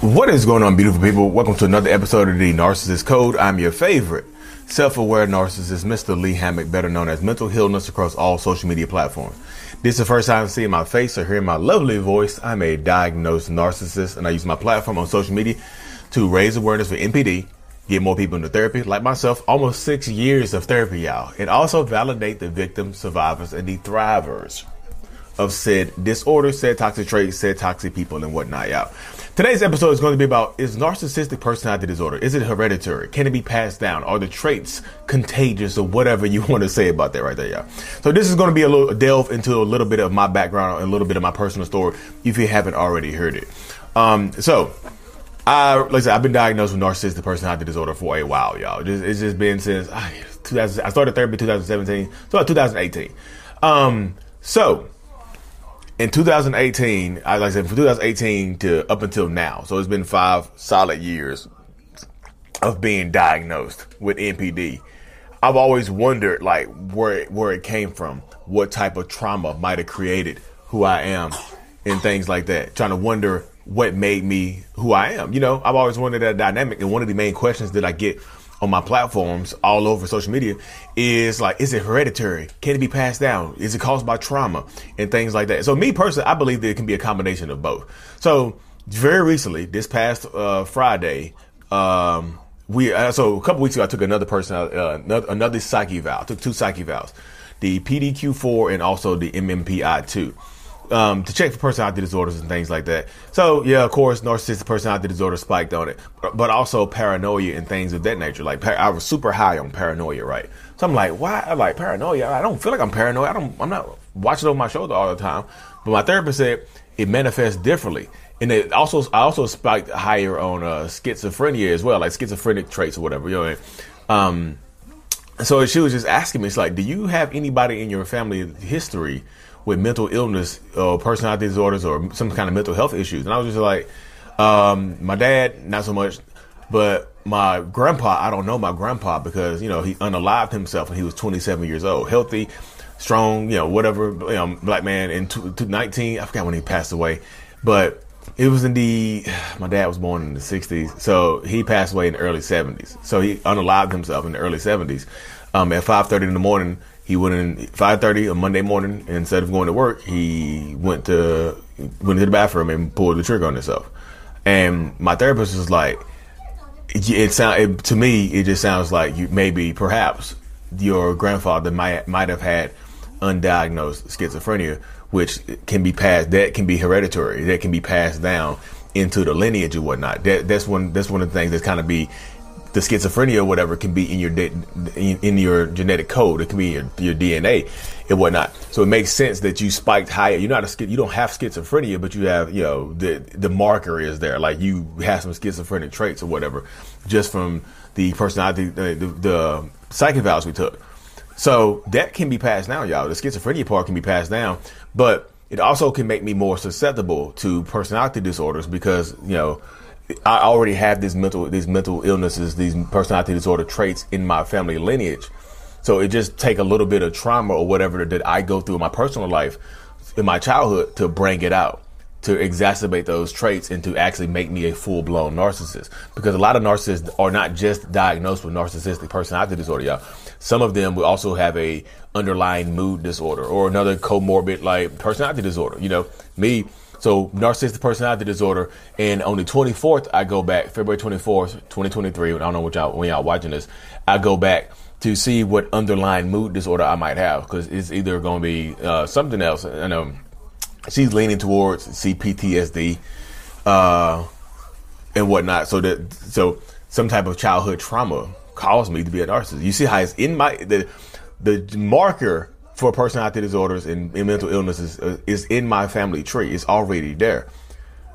What is going on, beautiful people? Welcome to another episode of the Narcissist Code. I'm your favorite self aware narcissist, Mr. Lee Hammock, better known as Mental Healness across all social media platforms. This is the first time seeing my face or hearing my lovely voice. I'm a diagnosed narcissist, and I use my platform on social media to raise awareness for NPD, get more people into therapy, like myself, almost six years of therapy, y'all, and also validate the victims, survivors, and the thrivers of said disorder, said toxic traits, said toxic people, and whatnot, y'all. Today's episode is going to be about is narcissistic personality disorder, is it hereditary? Can it be passed down? Are the traits contagious or whatever you want to say about that right there, y'all? So this is going to be a little delve into a little bit of my background and a little bit of my personal story if you haven't already heard it. Um, so I, like I said, I've been diagnosed with narcissistic personality disorder for a while, y'all. It's, it's just been since I, 2000, I started therapy 2017, so 2018. Um, so in 2018, I like I said, from 2018 to up until now, so it's been five solid years of being diagnosed with NPD. I've always wondered, like, where where it came from, what type of trauma might have created who I am, and things like that. Trying to wonder what made me who I am. You know, I've always wondered that dynamic, and one of the main questions that I get on my platforms all over social media is like, is it hereditary? Can it be passed down? Is it caused by trauma and things like that? So me personally, I believe that it can be a combination of both. So very recently, this past uh, Friday, um, we uh, so a couple weeks ago, I took another person, uh, another, another psyche eval. took two psyche evals, the PDQ4 and also the MMPI2 um, to check for personality disorders and things like that. So yeah, of course, narcissistic personality disorder spiked on it, but also paranoia and things of that nature. Like I was super high on paranoia, right? So I'm like, why? I'm like paranoia. I don't feel like I'm paranoid. I don't. I'm not watching over my shoulder all the time. But my therapist said it manifests differently. And it also, I also spiked higher on uh, schizophrenia as well, like schizophrenic traits or whatever. You know, um, so she was just asking me, it's like, do you have anybody in your family history with mental illness or personality disorders or some kind of mental health issues. And I was just like, um, my dad, not so much, but my grandpa, I don't know my grandpa because, you know, he unalived himself when he was 27 years old, healthy, strong, you know, whatever, you know, black man in t- t- 19, I forgot when he passed away, but it was in the, my dad was born in the 60s, so he passed away in the early 70s. So he unalived himself in the early 70s. Um, at 5.30 in the morning, he went in 5:30 on Monday morning. And instead of going to work, he went to went to the bathroom and pulled the trigger on himself. And my therapist was like, it, sound it, to me, it just sounds like you maybe perhaps your grandfather might might have had undiagnosed schizophrenia, which can be passed. That can be hereditary. That can be passed down into the lineage or whatnot. That, that's one. That's one of the things that's kind of be the schizophrenia or whatever can be in your in your genetic code. It can be in your, your DNA and whatnot. So it makes sense that you spiked higher. You're not a you don't have schizophrenia, but you have you know the the marker is there. Like you have some schizophrenic traits or whatever, just from the personality the the, the psych evals we took. So that can be passed down, y'all. The schizophrenia part can be passed down, but it also can make me more susceptible to personality disorders because you know I already have these mental these mental illnesses, these personality disorder traits in my family lineage. So it just take a little bit of trauma or whatever that I go through in my personal life, in my childhood, to bring it out, to exacerbate those traits, and to actually make me a full blown narcissist. Because a lot of narcissists are not just diagnosed with narcissistic personality disorder, y'all. Some of them will also have a underlying mood disorder or another comorbid like personality disorder. You know, me. So narcissistic personality disorder. And on the 24th, I go back, February 24th, 2023. I don't know what y'all, when y'all watching this, I go back to see what underlying mood disorder I might have because it's either going to be uh, something else. And um, she's leaning towards CPTSD uh, and whatnot. So that so some type of childhood trauma caused me to be a narcissist. You see how it's in my the the marker for personality disorders and, and mental illnesses uh, is in my family tree. It's already there.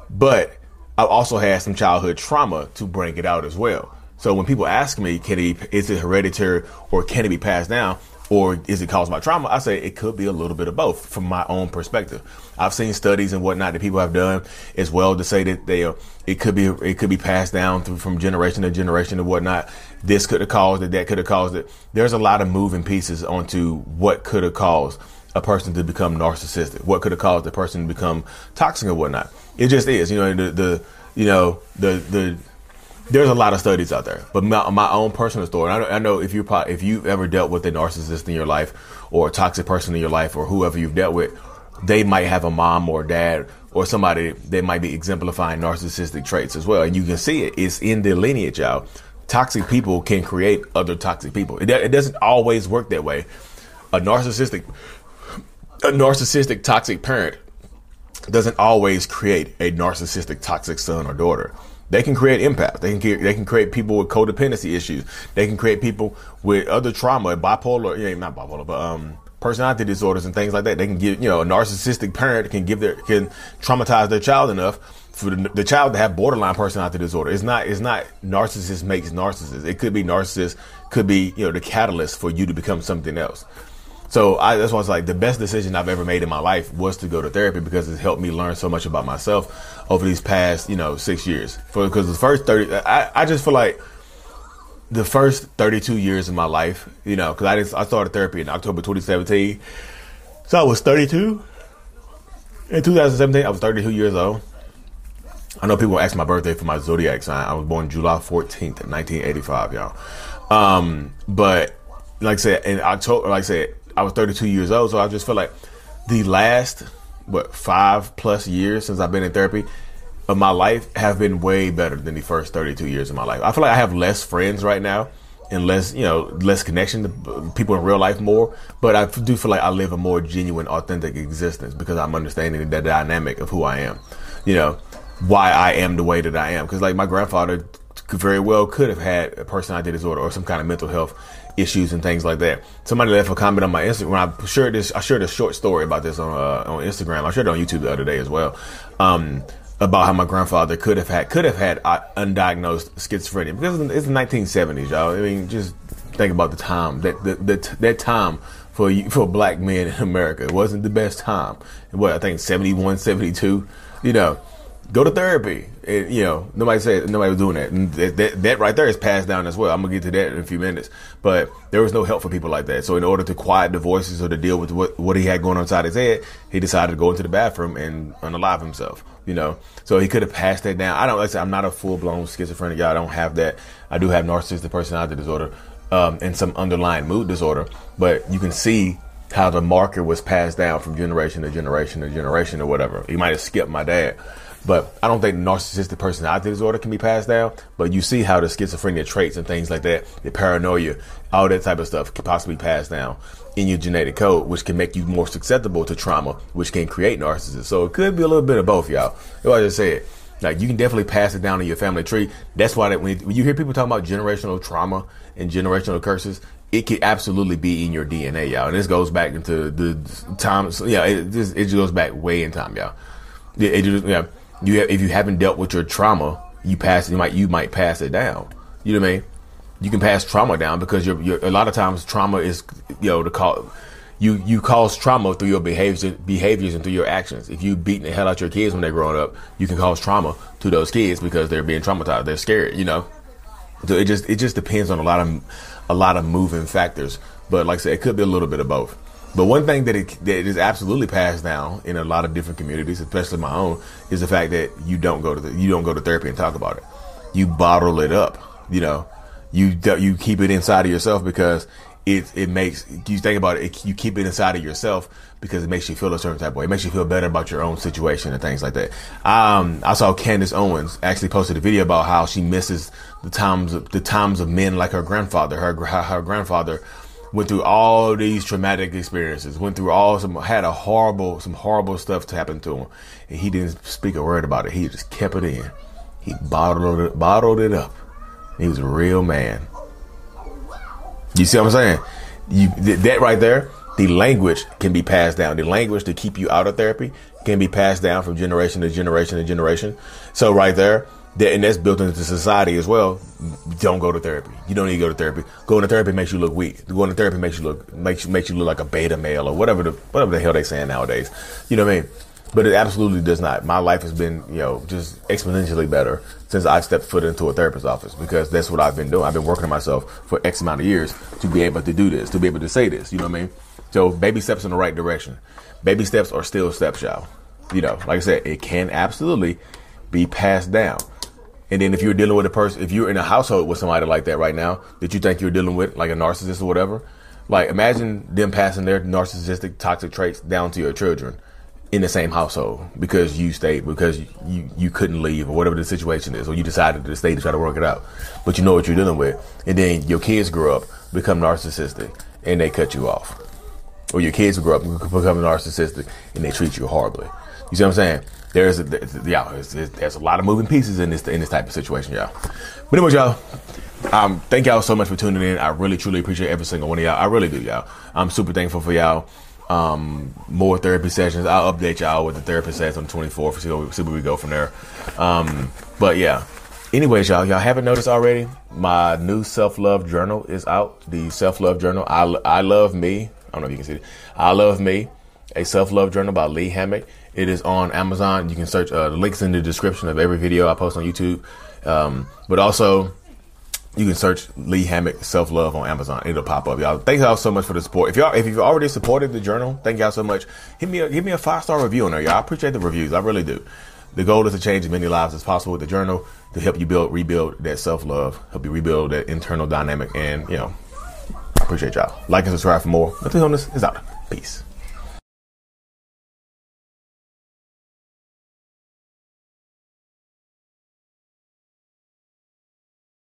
But I've also had some childhood trauma to bring it out as well. So when people ask me, can it, is it hereditary or can it be passed down? Or is it caused by trauma? I say it could be a little bit of both from my own perspective. I've seen studies and whatnot that people have done as well to say that they, uh, it could be, it could be passed down through from generation to generation and whatnot. This could have caused it. That could have caused it. There's a lot of moving pieces onto what could have caused a person to become narcissistic. What could have caused the person to become toxic or whatnot. It just is, you know, the, the, you know, the, the, there's a lot of studies out there, but my, my own personal story. I know, I know if you if you've ever dealt with a narcissist in your life, or a toxic person in your life, or whoever you've dealt with, they might have a mom or dad or somebody that might be exemplifying narcissistic traits as well, and you can see it. It's in the lineage, y'all. Toxic people can create other toxic people. It, it doesn't always work that way. A narcissistic, a narcissistic toxic parent doesn't always create a narcissistic toxic son or daughter. They can create impact. They can they can create people with codependency issues. They can create people with other trauma, bipolar, yeah, not bipolar, but um, personality disorders and things like that. They can give, you know, a narcissistic parent can give their can traumatize their child enough for the, the child to have borderline personality disorder. It's not it's not narcissist makes narcissist. It could be narcissist, could be you know the catalyst for you to become something else. So I, that's why it's like the best decision I've ever made in my life was to go to therapy because it's helped me learn so much about myself over these past, you know, six years. For because the first thirty, I, I just feel like the first thirty-two years of my life, you know, because I just I started therapy in October 2017, so I was thirty-two. In 2017, I was 32 years old. I know people ask my birthday for my zodiac sign. I was born July 14th, 1985, y'all. Um, but like I said, in October, like I said, I was 32 years old, so I just feel like the last what five plus years since I've been in therapy of my life have been way better than the first 32 years of my life. I feel like I have less friends right now and less, you know, less connection to people in real life more. But I do feel like I live a more genuine, authentic existence because I'm understanding the dynamic of who I am. You know, why I am the way that I am. Because like my grandfather very well could have had a personality disorder or some kind of mental health issues and things like that. Somebody left a comment on my Instagram. I shared this. I shared a short story about this on uh, on Instagram. I shared it on YouTube the other day as well. Um, about how my grandfather could have had could have had uh, undiagnosed schizophrenia because it's the 1970s, y'all. I mean, just think about the time that that that, that time for for black men in America. It wasn't the best time. What I think 71, 72, you know go to therapy. And, you know, nobody said nobody was doing that. That, that, that, right there is passed down as well. I'm gonna get to that in a few minutes. But there was no help for people like that. So in order to quiet the voices or to deal with what, what he had going on inside his head, he decided to go into the bathroom and unalive himself. You know, so he could have passed that down. I don't. Like I said, I'm not a full blown schizophrenic guy. I don't have that. I do have narcissistic personality disorder um, and some underlying mood disorder. But you can see how the marker was passed down from generation to generation to generation or whatever. He might have skipped my dad. But I don't think narcissistic personality disorder can be passed down. But you see how the schizophrenia traits and things like that, the paranoia, all that type of stuff can possibly pass down in your genetic code, which can make you more susceptible to trauma, which can create narcissism. So it could be a little bit of both, y'all. Like I just said, like you can definitely pass it down in your family tree. That's why that when, you hear people talking about generational trauma and generational curses, it could absolutely be in your DNA, y'all. And this goes back into the times. Yeah, it just, it just goes back way in time, y'all. It just, yeah you have, if you haven't dealt with your trauma, you pass you might you might pass it down. You know what I mean? You can pass trauma down because you're, you're a lot of times trauma is you know the call you you cause trauma through your behaviors behaviors and through your actions. If you beating the hell out your kids when they're growing up, you can cause trauma to those kids because they're being traumatized. They're scared, you know. So it just it just depends on a lot of a lot of moving factors. But like I said, it could be a little bit of both. But one thing that, it, that is absolutely passed down in a lot of different communities, especially my own, is the fact that you don't go to the, you don't go to therapy and talk about it. You bottle it up. You know, you you keep it inside of yourself because it it makes you think about it, it, You keep it inside of yourself because it makes you feel a certain type of way. It makes you feel better about your own situation and things like that. Um, I saw Candace Owens actually posted a video about how she misses the times of, the times of men like her grandfather. Her her grandfather went through all these traumatic experiences, went through all some, had a horrible, some horrible stuff to happen to him. And he didn't speak a word about it. He just kept it in. He bottled it, bottled it up. He was a real man. You see what I'm saying? You, that right there, the language can be passed down. The language to keep you out of therapy can be passed down from generation to generation to generation. So right there, that, and that's built into society as well. Don't go to therapy. You don't need to go to therapy. Going to therapy makes you look weak. Going to therapy makes you look makes makes you look like a beta male or whatever the whatever the hell they saying nowadays. You know what I mean? But it absolutely does not. My life has been, you know, just exponentially better since I stepped foot into a therapist's office because that's what I've been doing. I've been working on myself for X amount of years to be able to do this, to be able to say this. You know what I mean? So baby steps in the right direction. Baby steps are still steps, y'all. You know, like I said, it can absolutely be passed down. And then if you're dealing with a person, if you're in a household with somebody like that right now that you think you're dealing with, like a narcissist or whatever, like imagine them passing their narcissistic, toxic traits down to your children in the same household because you stayed because you you couldn't leave or whatever the situation is or you decided to stay to try to work it out. But you know what you're dealing with. And then your kids grow up become narcissistic and they cut you off. Or your kids grow up become narcissistic and they treat you horribly you see what I'm saying there's a, yeah there's, a lot of moving pieces in this in this type of situation y'all but anyway y'all um, thank y'all so much for tuning in. I really, truly appreciate every single one of y'all. I really do, y'all. I'm super thankful for y'all um, more therapy sessions. I'll update y'all with the therapy sessions on the 24th. See where, see where we go from there. Um, but yeah. Anyways, y'all, y'all haven't noticed already, my new self love journal is out. The self love journal. I, I love me. I don't know if you can see it. I love me. A self love journal by Lee Hammock. It is on Amazon. You can search uh, the links in the description of every video I post on YouTube. Um, but also, you can search Lee Hammock Self Love on Amazon. It'll pop up, y'all. Thank y'all so much for the support. If y'all if you've already supported the journal, thank y'all so much. Hit me a, give me a five star review on there, y'all. I appreciate the reviews. I really do. The goal is to change as many lives as possible with the journal to help you build rebuild that self love, help you rebuild that internal dynamic, and you know, I appreciate y'all. Like and subscribe for more. Mental Healness is out. Peace.